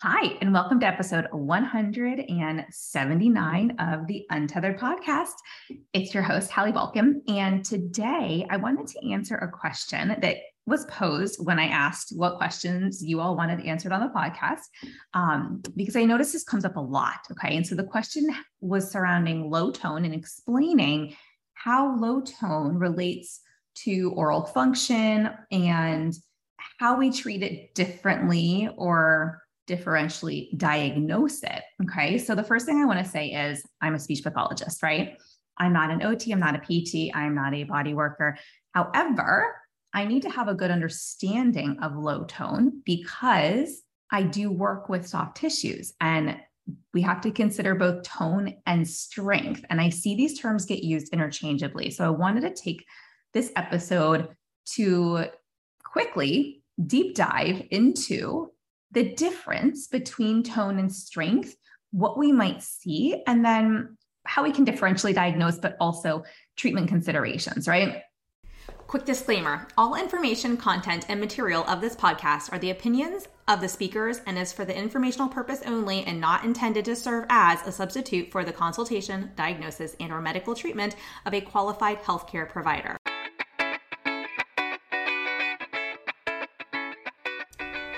Hi, and welcome to episode 179 of the Untethered podcast. It's your host, Hallie Balkin. And today I wanted to answer a question that was posed when I asked what questions you all wanted answered on the podcast, um, because I noticed this comes up a lot. Okay. And so the question was surrounding low tone and explaining how low tone relates to oral function and how we treat it differently or differentially diagnose it. Okay. So the first thing I want to say is I'm a speech pathologist, right? I'm not an OT, I'm not a PT, I'm not a body worker. However, I need to have a good understanding of low tone because I do work with soft tissues and we have to consider both tone and strength. And I see these terms get used interchangeably. So I wanted to take this episode to quickly deep dive into the difference between tone and strength, what we might see, and then how we can differentially diagnose, but also treatment considerations, right? Quick disclaimer all information, content, and material of this podcast are the opinions of the speakers and is for the informational purpose only and not intended to serve as a substitute for the consultation, diagnosis, and or medical treatment of a qualified healthcare provider.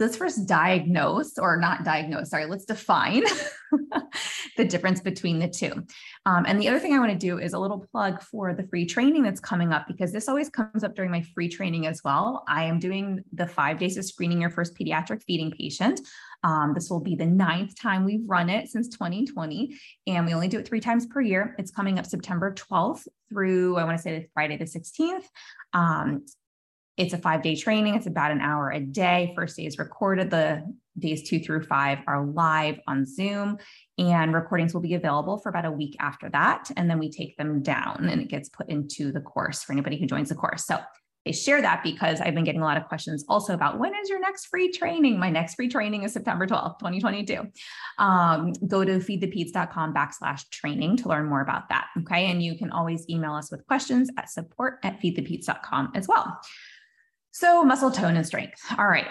Let's first diagnose or not diagnose, sorry, let's define the difference between the two. Um, and the other thing I want to do is a little plug for the free training that's coming up because this always comes up during my free training as well. I am doing the five days of screening your first pediatric feeding patient. Um, this will be the ninth time we've run it since 2020, and we only do it three times per year. It's coming up September 12th through, I want to say Friday the 16th. Um, it's a five day training. It's about an hour a day. First day is recorded. The days two through five are live on Zoom, and recordings will be available for about a week after that. And then we take them down and it gets put into the course for anybody who joins the course. So I share that because I've been getting a lot of questions also about when is your next free training? My next free training is September 12th, 2022. Um, go to feedthepeds.com backslash training to learn more about that. Okay. And you can always email us with questions at support at feedthepeds.com as well. So, muscle tone and strength. All right.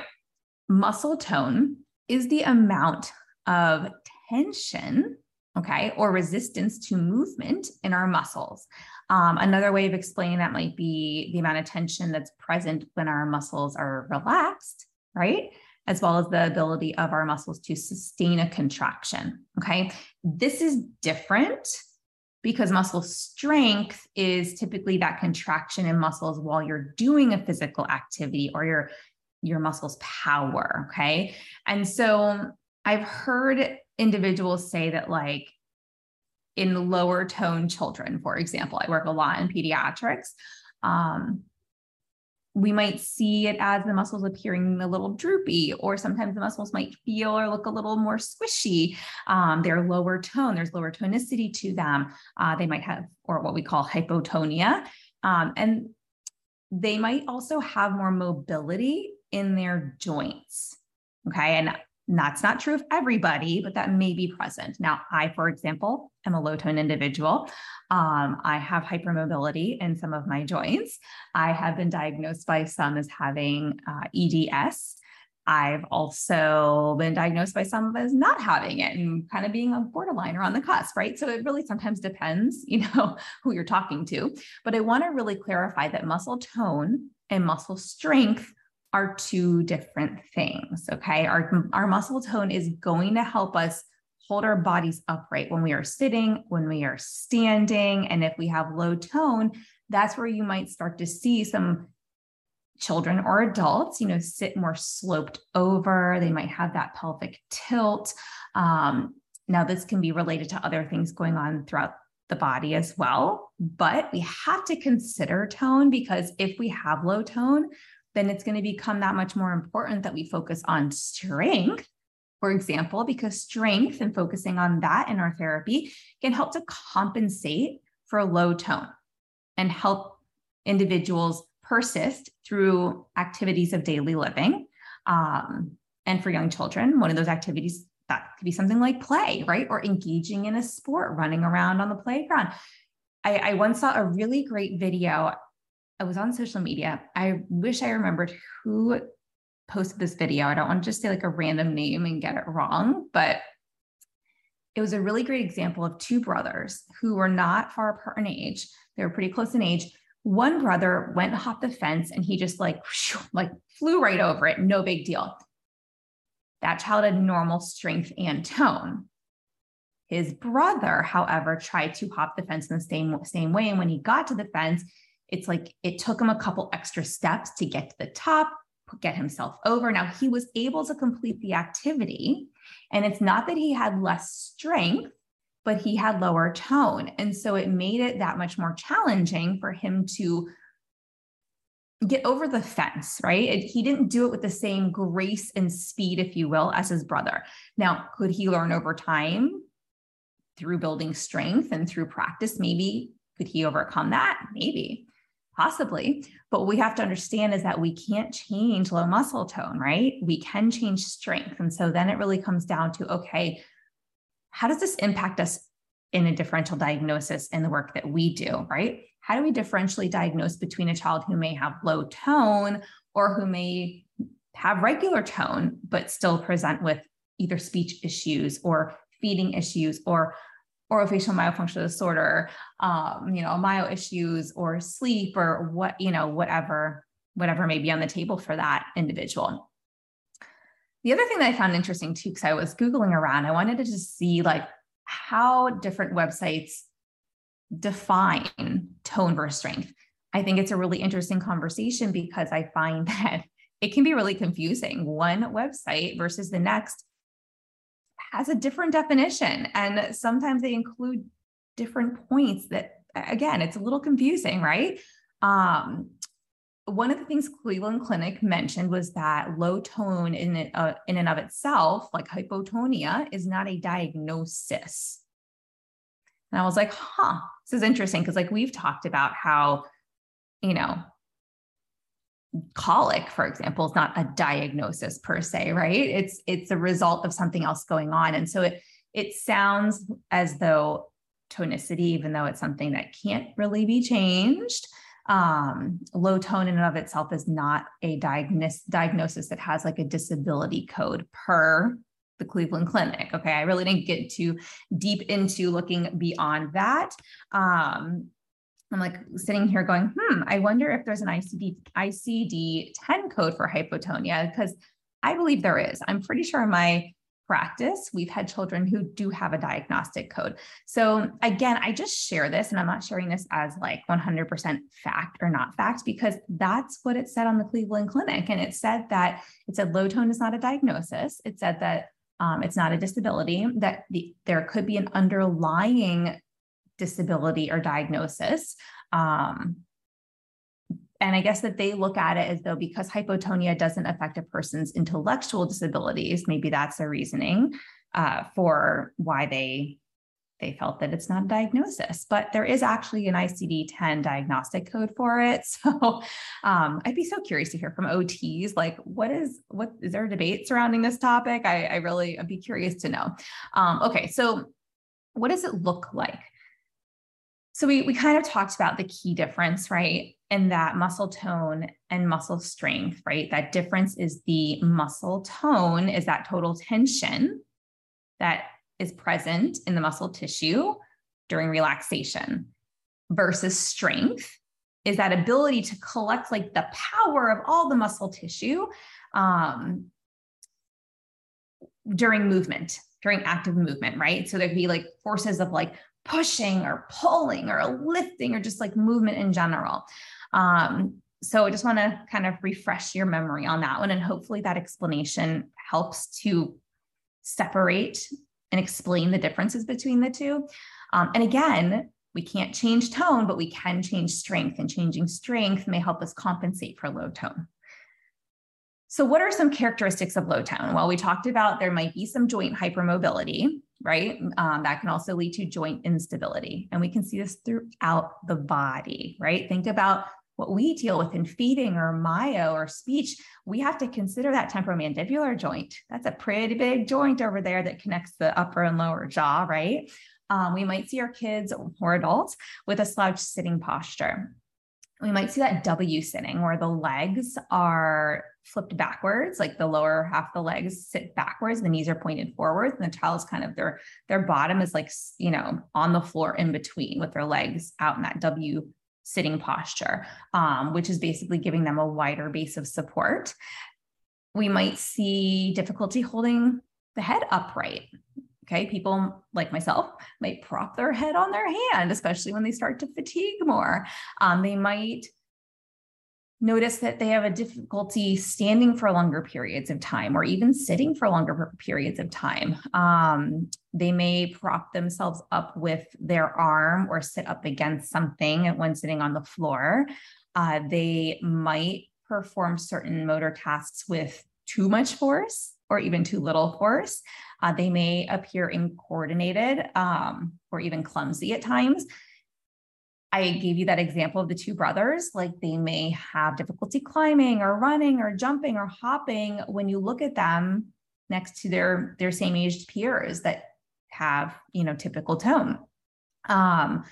Muscle tone is the amount of tension, okay, or resistance to movement in our muscles. Um, another way of explaining that might be the amount of tension that's present when our muscles are relaxed, right? As well as the ability of our muscles to sustain a contraction. Okay. This is different because muscle strength is typically that contraction in muscles while you're doing a physical activity or your your muscles power okay? And so i've heard individuals say that like in lower tone children for example i work a lot in pediatrics um, we might see it as the muscles appearing a little droopy, or sometimes the muscles might feel or look a little more squishy. Um, they're lower tone, there's lower tonicity to them. Uh, they might have, or what we call hypotonia. Um, and they might also have more mobility in their joints. Okay. And that's not true of everybody, but that may be present. Now, I, for example, am a low tone individual. Um, I have hypermobility in some of my joints. I have been diagnosed by some as having uh, EDS. I've also been diagnosed by some as not having it and kind of being a borderline or on the cusp, right? So it really sometimes depends, you know, who you're talking to. But I want to really clarify that muscle tone and muscle strength are two different things. Okay. Our, our muscle tone is going to help us hold our bodies upright when we are sitting, when we are standing. And if we have low tone, that's where you might start to see some children or adults, you know, sit more sloped over. They might have that pelvic tilt. Um, now, this can be related to other things going on throughout the body as well, but we have to consider tone because if we have low tone, then it's going to become that much more important that we focus on strength, for example, because strength and focusing on that in our therapy can help to compensate for a low tone and help individuals persist through activities of daily living. Um, and for young children, one of those activities that could be something like play, right? Or engaging in a sport, running around on the playground. I, I once saw a really great video. I was on social media. I wish I remembered who posted this video. I don't want to just say like a random name and get it wrong, but it was a really great example of two brothers who were not far apart in age. They were pretty close in age. One brother went hopped the fence and he just like, like flew right over it. No big deal. That child had normal strength and tone. His brother, however, tried to hop the fence in the same, same way. And when he got to the fence, it's like it took him a couple extra steps to get to the top, get himself over. Now he was able to complete the activity. And it's not that he had less strength, but he had lower tone. And so it made it that much more challenging for him to get over the fence, right? It, he didn't do it with the same grace and speed, if you will, as his brother. Now, could he learn over time? through building strength and through practice, maybe could he overcome that? Maybe, possibly. But what we have to understand is that we can't change low muscle tone, right? We can change strength. And so then it really comes down to okay, how does this impact us in a differential diagnosis in the work that we do, right? How do we differentially diagnose between a child who may have low tone or who may have regular tone, but still present with either speech issues or feeding issues or orofacial myofunctional disorder, um, you know, myo issues or sleep or what, you know, whatever, whatever may be on the table for that individual. The other thing that I found interesting too, because I was Googling around, I wanted to just see like how different websites define tone versus strength. I think it's a really interesting conversation because I find that it can be really confusing. One website versus the next has a different definition. And sometimes they include different points that, again, it's a little confusing, right? Um, one of the things Cleveland Clinic mentioned was that low tone in, it, uh, in and of itself, like hypotonia, is not a diagnosis. And I was like, huh, this is interesting because, like, we've talked about how, you know, colic for example is not a diagnosis per se right it's it's a result of something else going on and so it it sounds as though tonicity even though it's something that can't really be changed um, low tone in and of itself is not a diagnosis diagnosis that has like a disability code per the Cleveland Clinic. Okay, I really didn't get too deep into looking beyond that. Um, I'm like sitting here going, hmm, I wonder if there's an ICD ICD 10 code for hypotonia because I believe there is. I'm pretty sure in my practice, we've had children who do have a diagnostic code. So again, I just share this and I'm not sharing this as like 100% fact or not fact because that's what it said on the Cleveland Clinic. And it said that it said low tone is not a diagnosis. It said that um, it's not a disability, that the, there could be an underlying disability or diagnosis. Um, and I guess that they look at it as though because hypotonia doesn't affect a person's intellectual disabilities, maybe that's their reasoning uh, for why they they felt that it's not a diagnosis. But there is actually an ICD-10 diagnostic code for it. So um, I'd be so curious to hear from OTs, like what is what is there a debate surrounding this topic? I, I really I'd be curious to know. Um, okay, so what does it look like? So we, we kind of talked about the key difference, right? In that muscle tone and muscle strength, right? That difference is the muscle tone is that total tension that is present in the muscle tissue during relaxation versus strength is that ability to collect like the power of all the muscle tissue um, during movement during active movement right so there'd be like forces of like pushing or pulling or lifting or just like movement in general. Um, so I just want to kind of refresh your memory on that one. And hopefully that explanation helps to separate and explain the differences between the two. Um, and again, we can't change tone, but we can change strength, and changing strength may help us compensate for low tone. So, what are some characteristics of low tone? Well, we talked about there might be some joint hypermobility, right? Um, that can also lead to joint instability. And we can see this throughout the body, right? Think about what we deal with in feeding or myo or speech. We have to consider that temporomandibular joint. That's a pretty big joint over there that connects the upper and lower jaw, right? Um, we might see our kids or adults with a slouched sitting posture we might see that W sitting where the legs are flipped backwards, like the lower half of the legs sit backwards, the knees are pointed forwards, and the child's kind of their their bottom is like you know on the floor in between with their legs out in that W sitting posture, um, which is basically giving them a wider base of support. We might see difficulty holding the head upright. Okay, people like myself might prop their head on their hand, especially when they start to fatigue more. Um, they might notice that they have a difficulty standing for longer periods of time or even sitting for longer periods of time. Um, they may prop themselves up with their arm or sit up against something when sitting on the floor. Uh, they might perform certain motor tasks with too much force or even too little force. Uh, they may appear uncoordinated um, or even clumsy at times. I gave you that example of the two brothers, like they may have difficulty climbing or running or jumping or hopping when you look at them next to their their same aged peers that have, you know, typical tone. Um,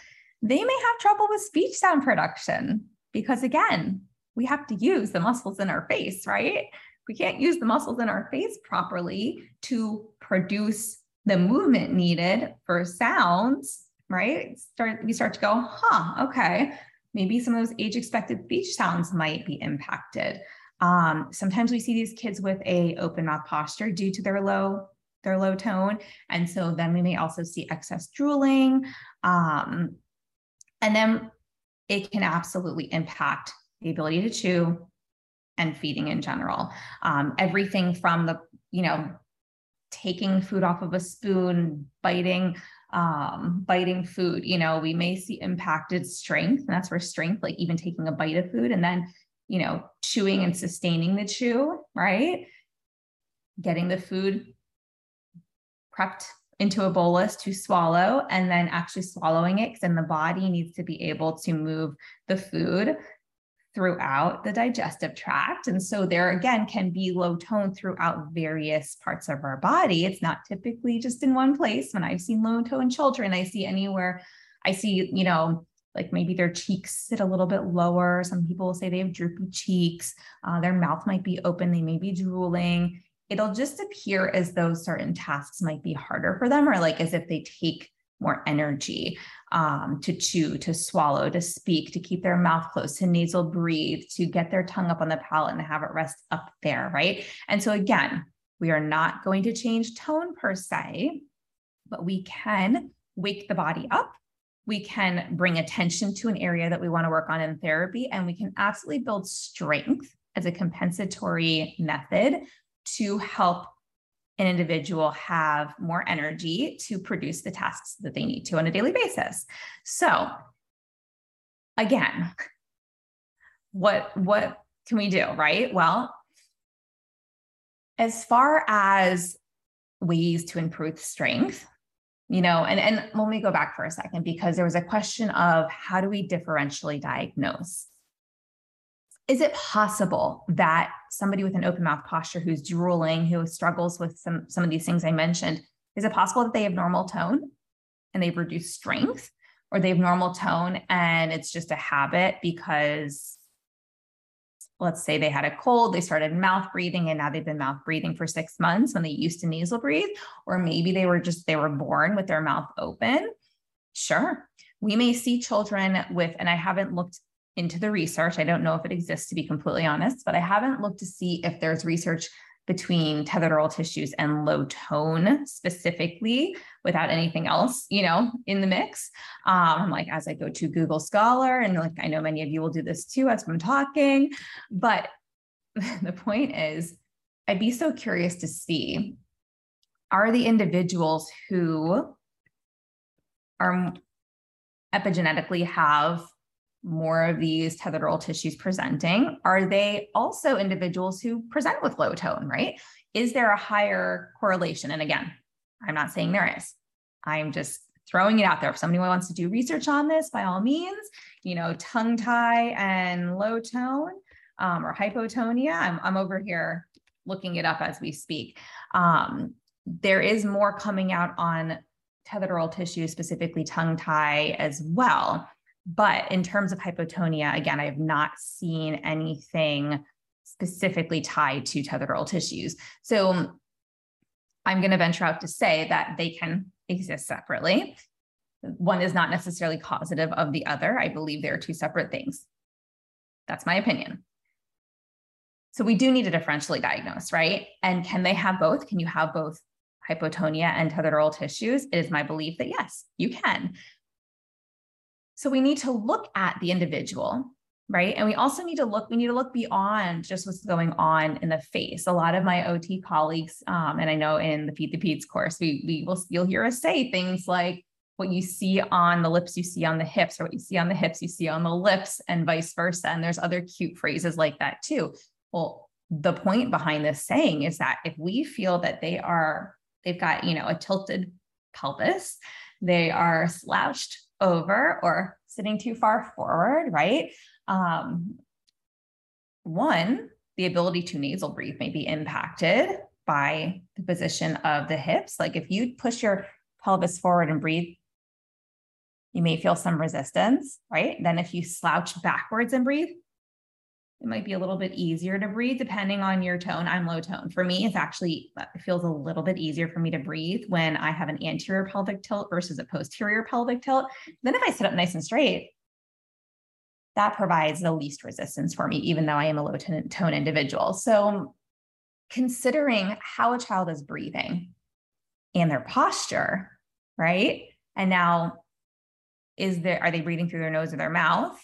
they may have trouble with speech sound production because again, we have to use the muscles in our face, right? We can't use the muscles in our face properly to produce the movement needed for sounds, right? Start we start to go, huh, okay, maybe some of those age expected speech sounds might be impacted. Um, sometimes we see these kids with a open mouth posture due to their low their low tone, and so then we may also see excess drooling, um, and then it can absolutely impact the ability to chew, and feeding in general. Um, everything from the, you know, taking food off of a spoon, biting, um, biting food, you know, we may see impacted strength. And that's where strength, like even taking a bite of food and then, you know, chewing and sustaining the chew, right? Getting the food prepped into a bolus to swallow and then actually swallowing it because then the body needs to be able to move the food throughout the digestive tract. And so there again can be low tone throughout various parts of our body. It's not typically just in one place. When I've seen low tone children, I see anywhere, I see, you know, like maybe their cheeks sit a little bit lower. Some people will say they have droopy cheeks. Uh, their mouth might be open. They may be drooling. It'll just appear as though certain tasks might be harder for them or like as if they take more energy um, to chew, to swallow, to speak, to keep their mouth closed, to nasal breathe, to get their tongue up on the palate and have it rest up there, right? And so, again, we are not going to change tone per se, but we can wake the body up. We can bring attention to an area that we want to work on in therapy, and we can absolutely build strength as a compensatory method to help an individual have more energy to produce the tasks that they need to on a daily basis. So again, what what can we do, right? Well, as far as ways to improve strength, you know, and, and let me go back for a second because there was a question of how do we differentially diagnose? Is it possible that somebody with an open mouth posture who's drooling, who struggles with some, some of these things I mentioned, is it possible that they have normal tone and they've reduced strength, or they have normal tone and it's just a habit because let's say they had a cold, they started mouth breathing, and now they've been mouth breathing for six months when they used to nasal breathe, or maybe they were just, they were born with their mouth open. Sure. We may see children with, and I haven't looked into the research. I don't know if it exists to be completely honest, but I haven't looked to see if there's research between tethered oral tissues and low tone specifically without anything else, you know, in the mix. Um, I'm like, as I go to Google Scholar, and like I know many of you will do this too as I'm talking, but the point is, I'd be so curious to see are the individuals who are epigenetically have more of these tethered oral tissues presenting, are they also individuals who present with low tone, right? Is there a higher correlation? And again, I'm not saying there is. I'm just throwing it out there. If somebody wants to do research on this, by all means, you know, tongue tie and low tone um, or hypotonia, I'm, I'm over here looking it up as we speak. Um, there is more coming out on tethered oral tissue, specifically tongue tie as well. But in terms of hypotonia, again, I have not seen anything specifically tied to tethered oral tissues. So I'm going to venture out to say that they can exist separately. One is not necessarily causative of the other. I believe they are two separate things. That's my opinion. So we do need to differentially diagnose, right? And can they have both? Can you have both hypotonia and tethered oral tissues? It is my belief that yes, you can. So we need to look at the individual, right? And we also need to look, we need to look beyond just what's going on in the face. A lot of my OT colleagues, um, and I know in the Feed the Peds course, we, we will, you'll hear us say things like, what you see on the lips, you see on the hips, or what you see on the hips, you see on the lips, and vice versa. And there's other cute phrases like that too. Well, the point behind this saying is that if we feel that they are, they've got, you know, a tilted pelvis, they are slouched over or sitting too far forward, right? Um, one, the ability to nasal breathe may be impacted by the position of the hips. Like if you push your pelvis forward and breathe, you may feel some resistance, right? Then if you slouch backwards and breathe, it might be a little bit easier to breathe depending on your tone. I'm low tone. For me, it's actually, uh, it feels a little bit easier for me to breathe when I have an anterior pelvic tilt versus a posterior pelvic tilt. Then if I sit up nice and straight, that provides the least resistance for me, even though I am a low tone individual. So considering how a child is breathing and their posture, right? And now is there, are they breathing through their nose or their mouth?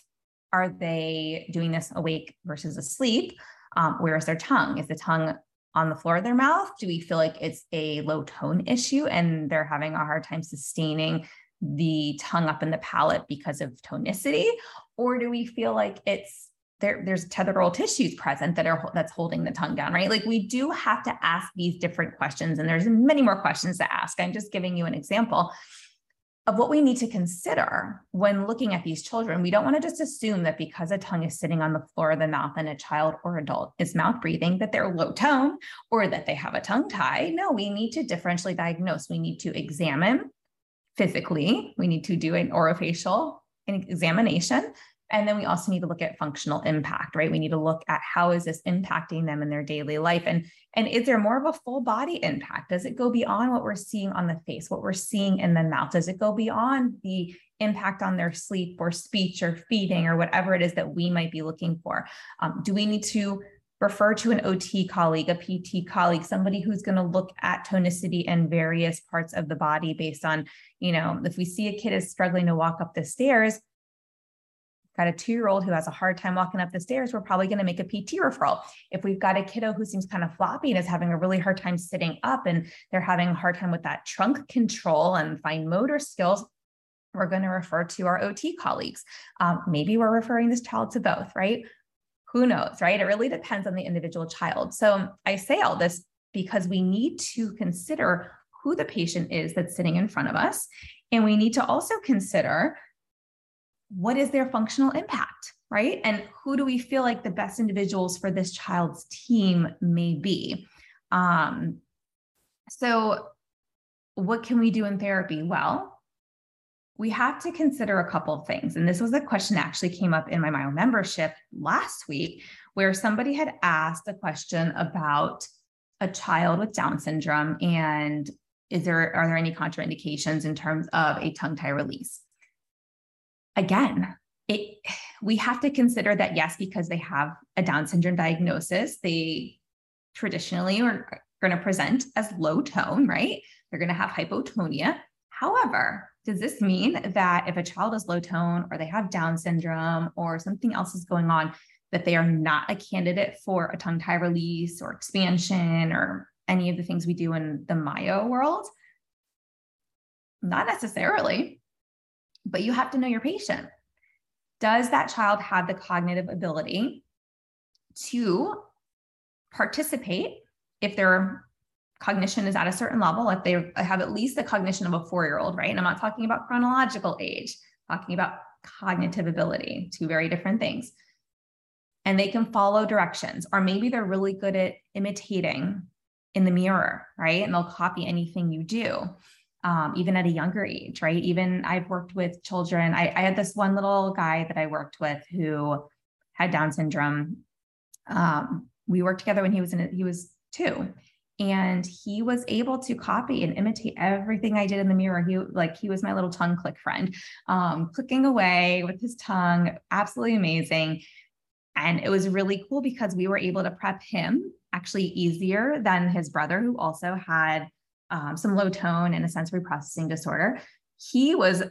Are they doing this awake versus asleep? Um, where is their tongue? Is the tongue on the floor of their mouth? Do we feel like it's a low tone issue and they're having a hard time sustaining the tongue up in the palate because of tonicity? Or do we feel like it's there, there's tethered oral tissues present that are that's holding the tongue down, right? Like we do have to ask these different questions, and there's many more questions to ask. I'm just giving you an example of what we need to consider when looking at these children. We don't want to just assume that because a tongue is sitting on the floor of the mouth and a child or adult is mouth breathing, that they're low tone or that they have a tongue tie. No, we need to differentially diagnose. We need to examine physically, we need to do an orofacial examination and then we also need to look at functional impact, right? We need to look at how is this impacting them in their daily life? And, and is there more of a full body impact? Does it go beyond what we're seeing on the face, what we're seeing in the mouth? Does it go beyond the impact on their sleep or speech or feeding or whatever it is that we might be looking for? Um, do we need to refer to an OT colleague, a PT colleague, somebody who's going to look at tonicity in various parts of the body based on, you know, if we see a kid is struggling to walk up the stairs, got a two year old who has a hard time walking up the stairs, we're probably going to make a PT referral. If we've got a kiddo who seems kind of floppy and is having a really hard time sitting up and they're having a hard time with that trunk control and fine motor skills, we're going to refer to our OT colleagues. Um, maybe we're referring this child to both, right? Who knows, right? It really depends on the individual child. So I say all this because we need to consider who the patient is that's sitting in front of us. And we need to also consider what is their functional impact, right? And who do we feel like the best individuals for this child's team may be? Um, so, what can we do in therapy? Well, we have to consider a couple of things. And this was a question that actually came up in my Myo membership last week, where somebody had asked a question about a child with Down syndrome and is there are there any contraindications in terms of a tongue tie release? Again, it we have to consider that yes, because they have a Down syndrome diagnosis, they traditionally are going to present as low tone, right? They're going to have hypotonia. However, does this mean that if a child is low tone or they have Down syndrome or something else is going on, that they are not a candidate for a tongue tie release or expansion or any of the things we do in the myo world? Not necessarily but you have to know your patient. does that child have the cognitive ability to participate if their cognition is at a certain level, if they have at least the cognition of a four year old, right? And I'm not talking about chronological age, I'm talking about cognitive ability, two very different things. And they can follow directions, or maybe they're really good at imitating in the mirror, right? And they'll copy anything you do. Um, even at a younger age, right? Even I've worked with children. I, I, had this one little guy that I worked with who had Down syndrome. Um, we worked together when he was in he was two, and he was able to copy and imitate everything I did in the mirror. He like he was my little tongue click friend, um, clicking away with his tongue, absolutely amazing. And it was really cool because we were able to prep him actually easier than his brother, who also had um, some low tone and a sensory processing disorder. He was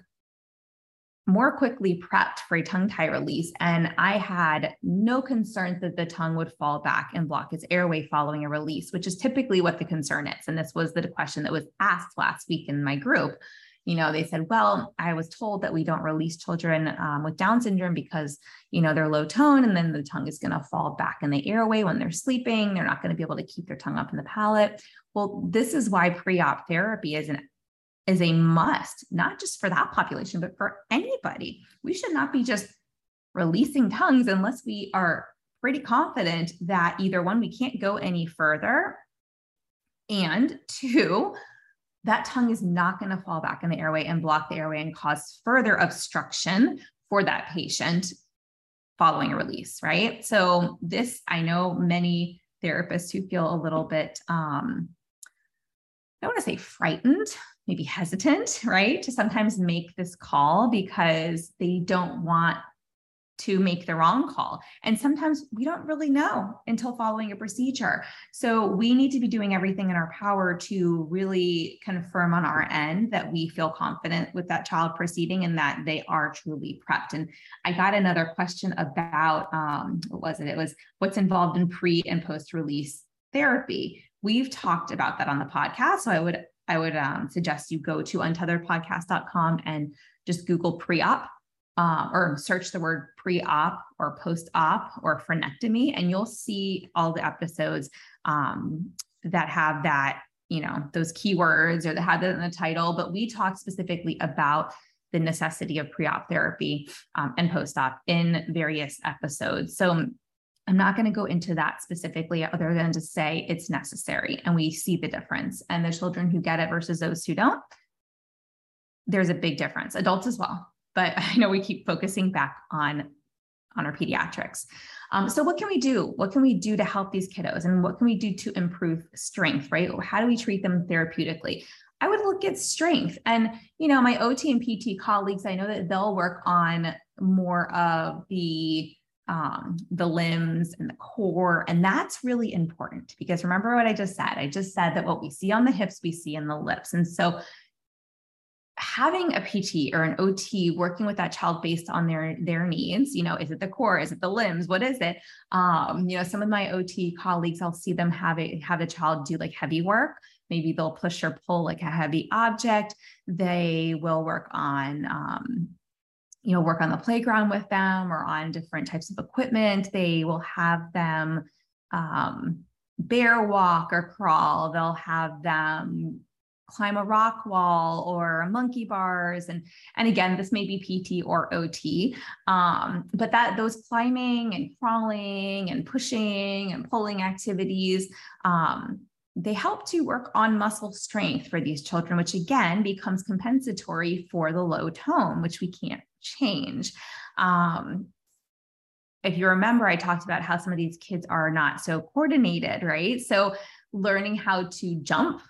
more quickly prepped for a tongue tie release. And I had no concerns that the tongue would fall back and block his airway following a release, which is typically what the concern is. And this was the question that was asked last week in my group. You know, they said, well, I was told that we don't release children um, with Down syndrome because, you know, they're low tone and then the tongue is going to fall back in the airway when they're sleeping. They're not going to be able to keep their tongue up in the palate. Well, this is why pre op therapy is an is a must, not just for that population, but for anybody. We should not be just releasing tongues unless we are pretty confident that either one, we can't go any further, and two, that tongue is not going to fall back in the airway and block the airway and cause further obstruction for that patient following a release, right? So, this I know many therapists who feel a little bit, um, I want to say frightened, maybe hesitant, right, to sometimes make this call because they don't want to make the wrong call. And sometimes we don't really know until following a procedure. So we need to be doing everything in our power to really confirm on our end that we feel confident with that child proceeding and that they are truly prepped. And I got another question about um, what was it? It was what's involved in pre and post release therapy. We've talked about that on the podcast. So I would I would um, suggest you go to untetheredpodcast.com and just Google pre-op uh, or search the word pre-op or post-op or frenectomy, and you'll see all the episodes um, that have that, you know, those keywords or that have that in the title. But we talk specifically about the necessity of pre-op therapy um, and post-op in various episodes. So I'm not going to go into that specifically, other than to say it's necessary and we see the difference. And the children who get it versus those who don't, there's a big difference, adults as well. But I know we keep focusing back on, on our pediatrics. Um, so, what can we do? What can we do to help these kiddos? And what can we do to improve strength, right? How do we treat them therapeutically? I would look at strength. And, you know, my OT and PT colleagues, I know that they'll work on more of the um, the limbs and the core. And that's really important because remember what I just said? I just said that what we see on the hips, we see in the lips. And so having a PT or an OT working with that child based on their their needs, you know, is it the core? Is it the limbs? What is it? Um, you know, some of my OT colleagues, I'll see them have a have a child do like heavy work. Maybe they'll push or pull like a heavy object. They will work on um, you know work on the playground with them or on different types of equipment they will have them um, bear walk or crawl they'll have them climb a rock wall or monkey bars and and again this may be pt or ot um, but that those climbing and crawling and pushing and pulling activities um, they help to work on muscle strength for these children which again becomes compensatory for the low tone which we can't change. Um, if you remember, I talked about how some of these kids are not so coordinated, right? So, learning how to jump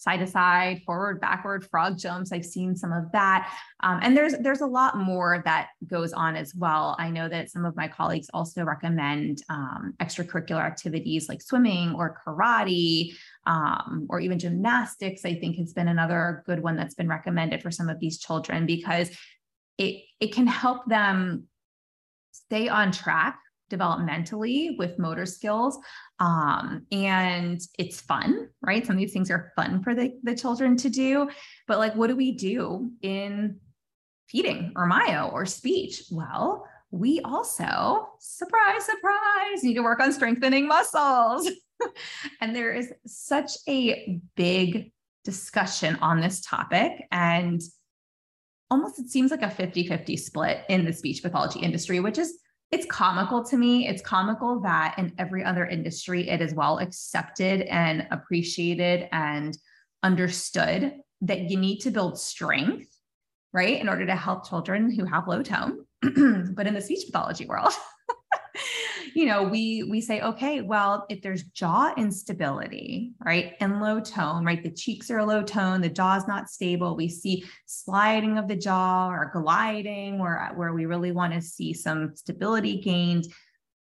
side to side, forward, backward, frog jumps. I've seen some of that, um, and there's there's a lot more that goes on as well. I know that some of my colleagues also recommend um, extracurricular activities like swimming or karate um, or even gymnastics. I think has been another good one that's been recommended for some of these children because it it can help them stay on track developmentally with motor skills um, and it's fun right some of these things are fun for the, the children to do but like what do we do in feeding or myo or speech? Well, we also, surprise, surprise, need to work on strengthening muscles. and there is such a big discussion on this topic. And almost it seems like a 50 50 split in the speech pathology industry, which is it's comical to me. It's comical that in every other industry, it is well accepted and appreciated and understood that you need to build strength, right, in order to help children who have low tone. but in the speech pathology world, you know, we we say, okay, well, if there's jaw instability, right, and low tone, right, the cheeks are a low tone, the jaw's not stable. We see sliding of the jaw or gliding, where where we really want to see some stability gained.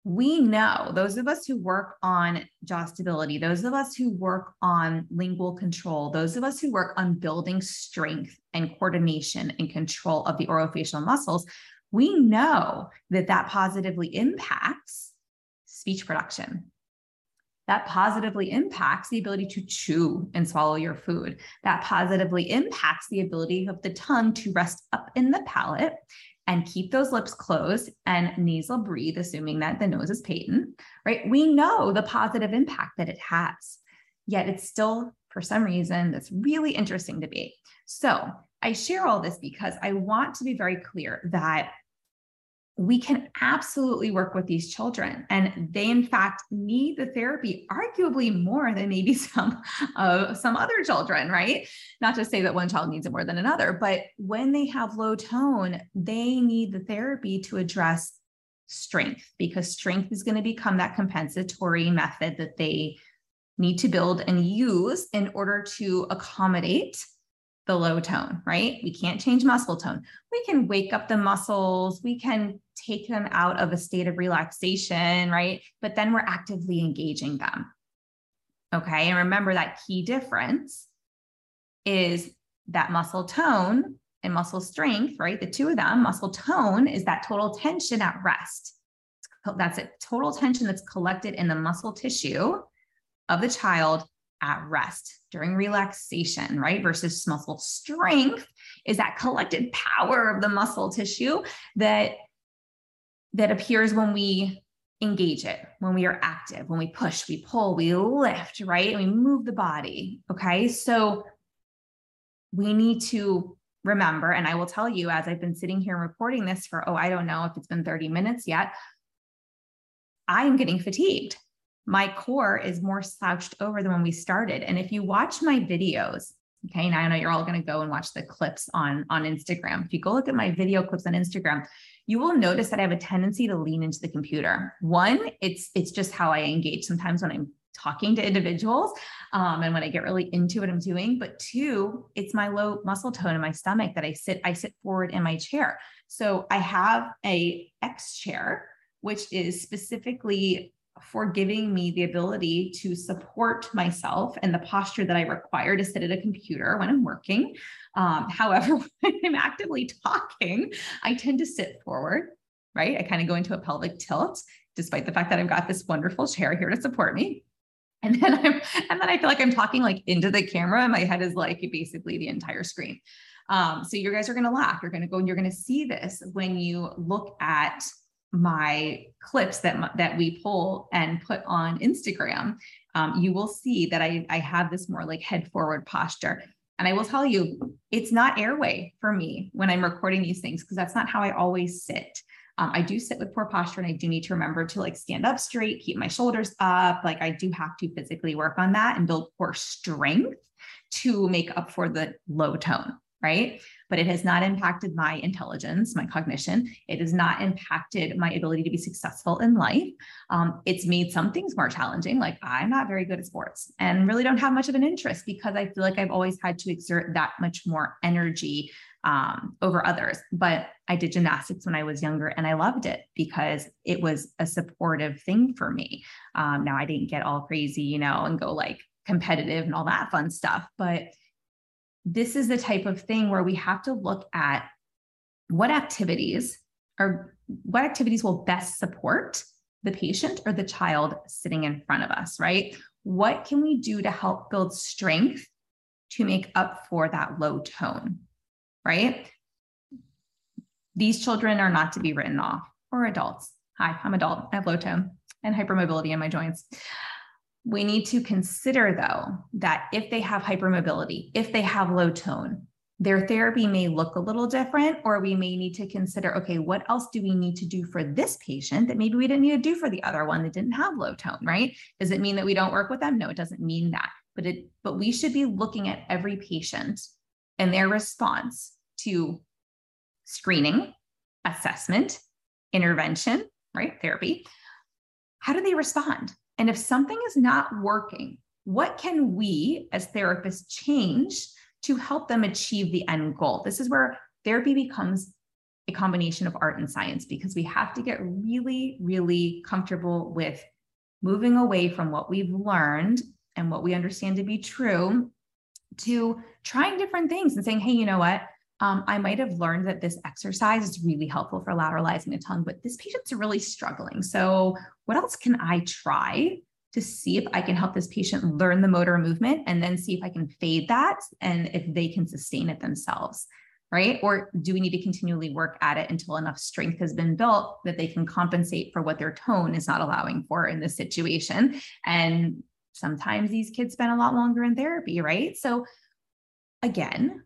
We know those of us who work on jaw stability, those of us who work on lingual control, those of us who work on building strength and coordination and control of the orofacial muscles, we know that that positively impacts speech production. That positively impacts the ability to chew and swallow your food. That positively impacts the ability of the tongue to rest up in the palate and keep those lips closed and nasal breathe, assuming that the nose is patent, right? We know the positive impact that it has. Yet it's still, for some reason, that's really interesting to me. So I share all this because I want to be very clear that we can absolutely work with these children. And they in fact need the therapy arguably more than maybe some uh, some other children right? Not to say that one child needs it more than another but when they have low tone they need the therapy to address strength because strength is going to become that compensatory method that they need to build and use in order to accommodate the low tone, right? We can't change muscle tone. We can wake up the muscles, we can take them out of a state of relaxation, right? But then we're actively engaging them. Okay. And remember that key difference is that muscle tone and muscle strength, right? The two of them, muscle tone is that total tension at rest. That's a total tension that's collected in the muscle tissue of the child at rest during relaxation, right? Versus muscle strength is that collected power of the muscle tissue that that appears when we engage it, when we are active, when we push, we pull, we lift, right? And we move the body. Okay. So we need to remember, and I will tell you as I've been sitting here recording this for, oh, I don't know if it's been 30 minutes yet, I am getting fatigued my core is more slouched over than when we started. And if you watch my videos, okay, now I know you're all going to go and watch the clips on, on Instagram. If you go look at my video clips on Instagram, you will notice that I have a tendency to lean into the computer. One, it's it's just how I engage sometimes when I'm talking to individuals um, and when I get really into what I'm doing. But two, it's my low muscle tone in my stomach that I sit, I sit forward in my chair. So I have a X chair, which is specifically for giving me the ability to support myself and the posture that I require to sit at a computer when I'm working. Um, however, when I'm actively talking, I tend to sit forward, right? I kind of go into a pelvic tilt, despite the fact that I've got this wonderful chair here to support me. And then I'm, and then I feel like I'm talking like into the camera, and my head is like basically the entire screen. Um, so you guys are going to laugh. You're going to go and you're going to see this when you look at my clips that that we pull and put on Instagram, um, you will see that I, I have this more like head forward posture. And I will tell you, it's not airway for me when I'm recording these things because that's not how I always sit. Um, I do sit with poor posture and I do need to remember to like stand up straight, keep my shoulders up. Like I do have to physically work on that and build core strength to make up for the low tone right? But it has not impacted my intelligence, my cognition. It has not impacted my ability to be successful in life. Um, it's made some things more challenging. Like I'm not very good at sports and really don't have much of an interest because I feel like I've always had to exert that much more energy um, over others. But I did gymnastics when I was younger and I loved it because it was a supportive thing for me. Um, now I didn't get all crazy, you know, and go like competitive and all that fun stuff, but this is the type of thing where we have to look at what activities are what activities will best support the patient or the child sitting in front of us, right? What can we do to help build strength to make up for that low tone, right? These children are not to be written off or adults. Hi, I'm adult. I have low tone and hypermobility in my joints. We need to consider, though, that if they have hypermobility, if they have low tone, their therapy may look a little different, or we may need to consider okay, what else do we need to do for this patient that maybe we didn't need to do for the other one that didn't have low tone, right? Does it mean that we don't work with them? No, it doesn't mean that. But it, but we should be looking at every patient and their response to screening, assessment, intervention, right? Therapy. How do they respond? And if something is not working, what can we as therapists change to help them achieve the end goal? This is where therapy becomes a combination of art and science because we have to get really, really comfortable with moving away from what we've learned and what we understand to be true to trying different things and saying, hey, you know what? Um, I might have learned that this exercise is really helpful for lateralizing the tongue, but this patient's really struggling. So, what else can I try to see if I can help this patient learn the motor movement and then see if I can fade that and if they can sustain it themselves? Right? Or do we need to continually work at it until enough strength has been built that they can compensate for what their tone is not allowing for in this situation? And sometimes these kids spend a lot longer in therapy, right? So, again,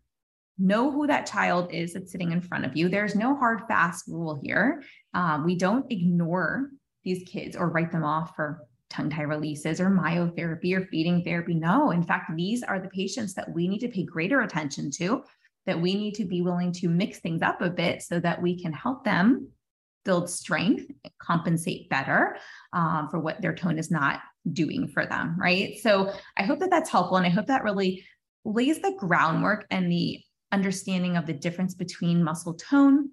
know who that child is that's sitting in front of you. There's no hard, fast rule here. Um, we don't ignore these kids or write them off for tongue tie releases or myotherapy or feeding therapy. No, in fact, these are the patients that we need to pay greater attention to, that we need to be willing to mix things up a bit so that we can help them build strength, compensate better um, for what their tone is not doing for them. Right. So I hope that that's helpful. And I hope that really lays the groundwork and the understanding of the difference between muscle tone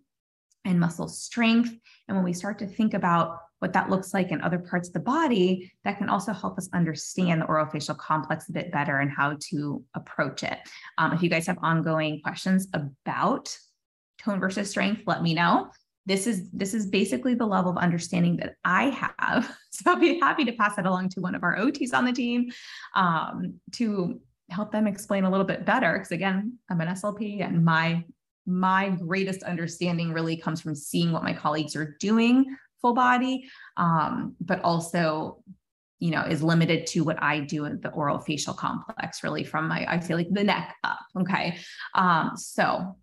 and muscle strength. And when we start to think about what that looks like in other parts of the body, that can also help us understand the orofacial complex a bit better and how to approach it. Um, if you guys have ongoing questions about tone versus strength, let me know. This is this is basically the level of understanding that I have. So I'll be happy to pass it along to one of our OTs on the team um, to help them explain a little bit better because again i'm an slp and my my greatest understanding really comes from seeing what my colleagues are doing full body um, but also you know is limited to what i do in the oral facial complex really from my i feel like the neck up okay? Um, so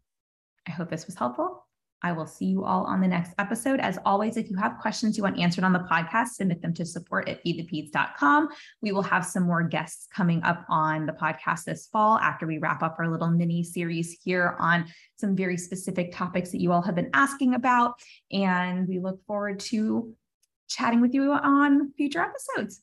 i hope this was helpful I will see you all on the next episode. As always, if you have questions you want answered on the podcast, submit them to support at feedthepeds.com. We will have some more guests coming up on the podcast this fall after we wrap up our little mini series here on some very specific topics that you all have been asking about. And we look forward to chatting with you on future episodes.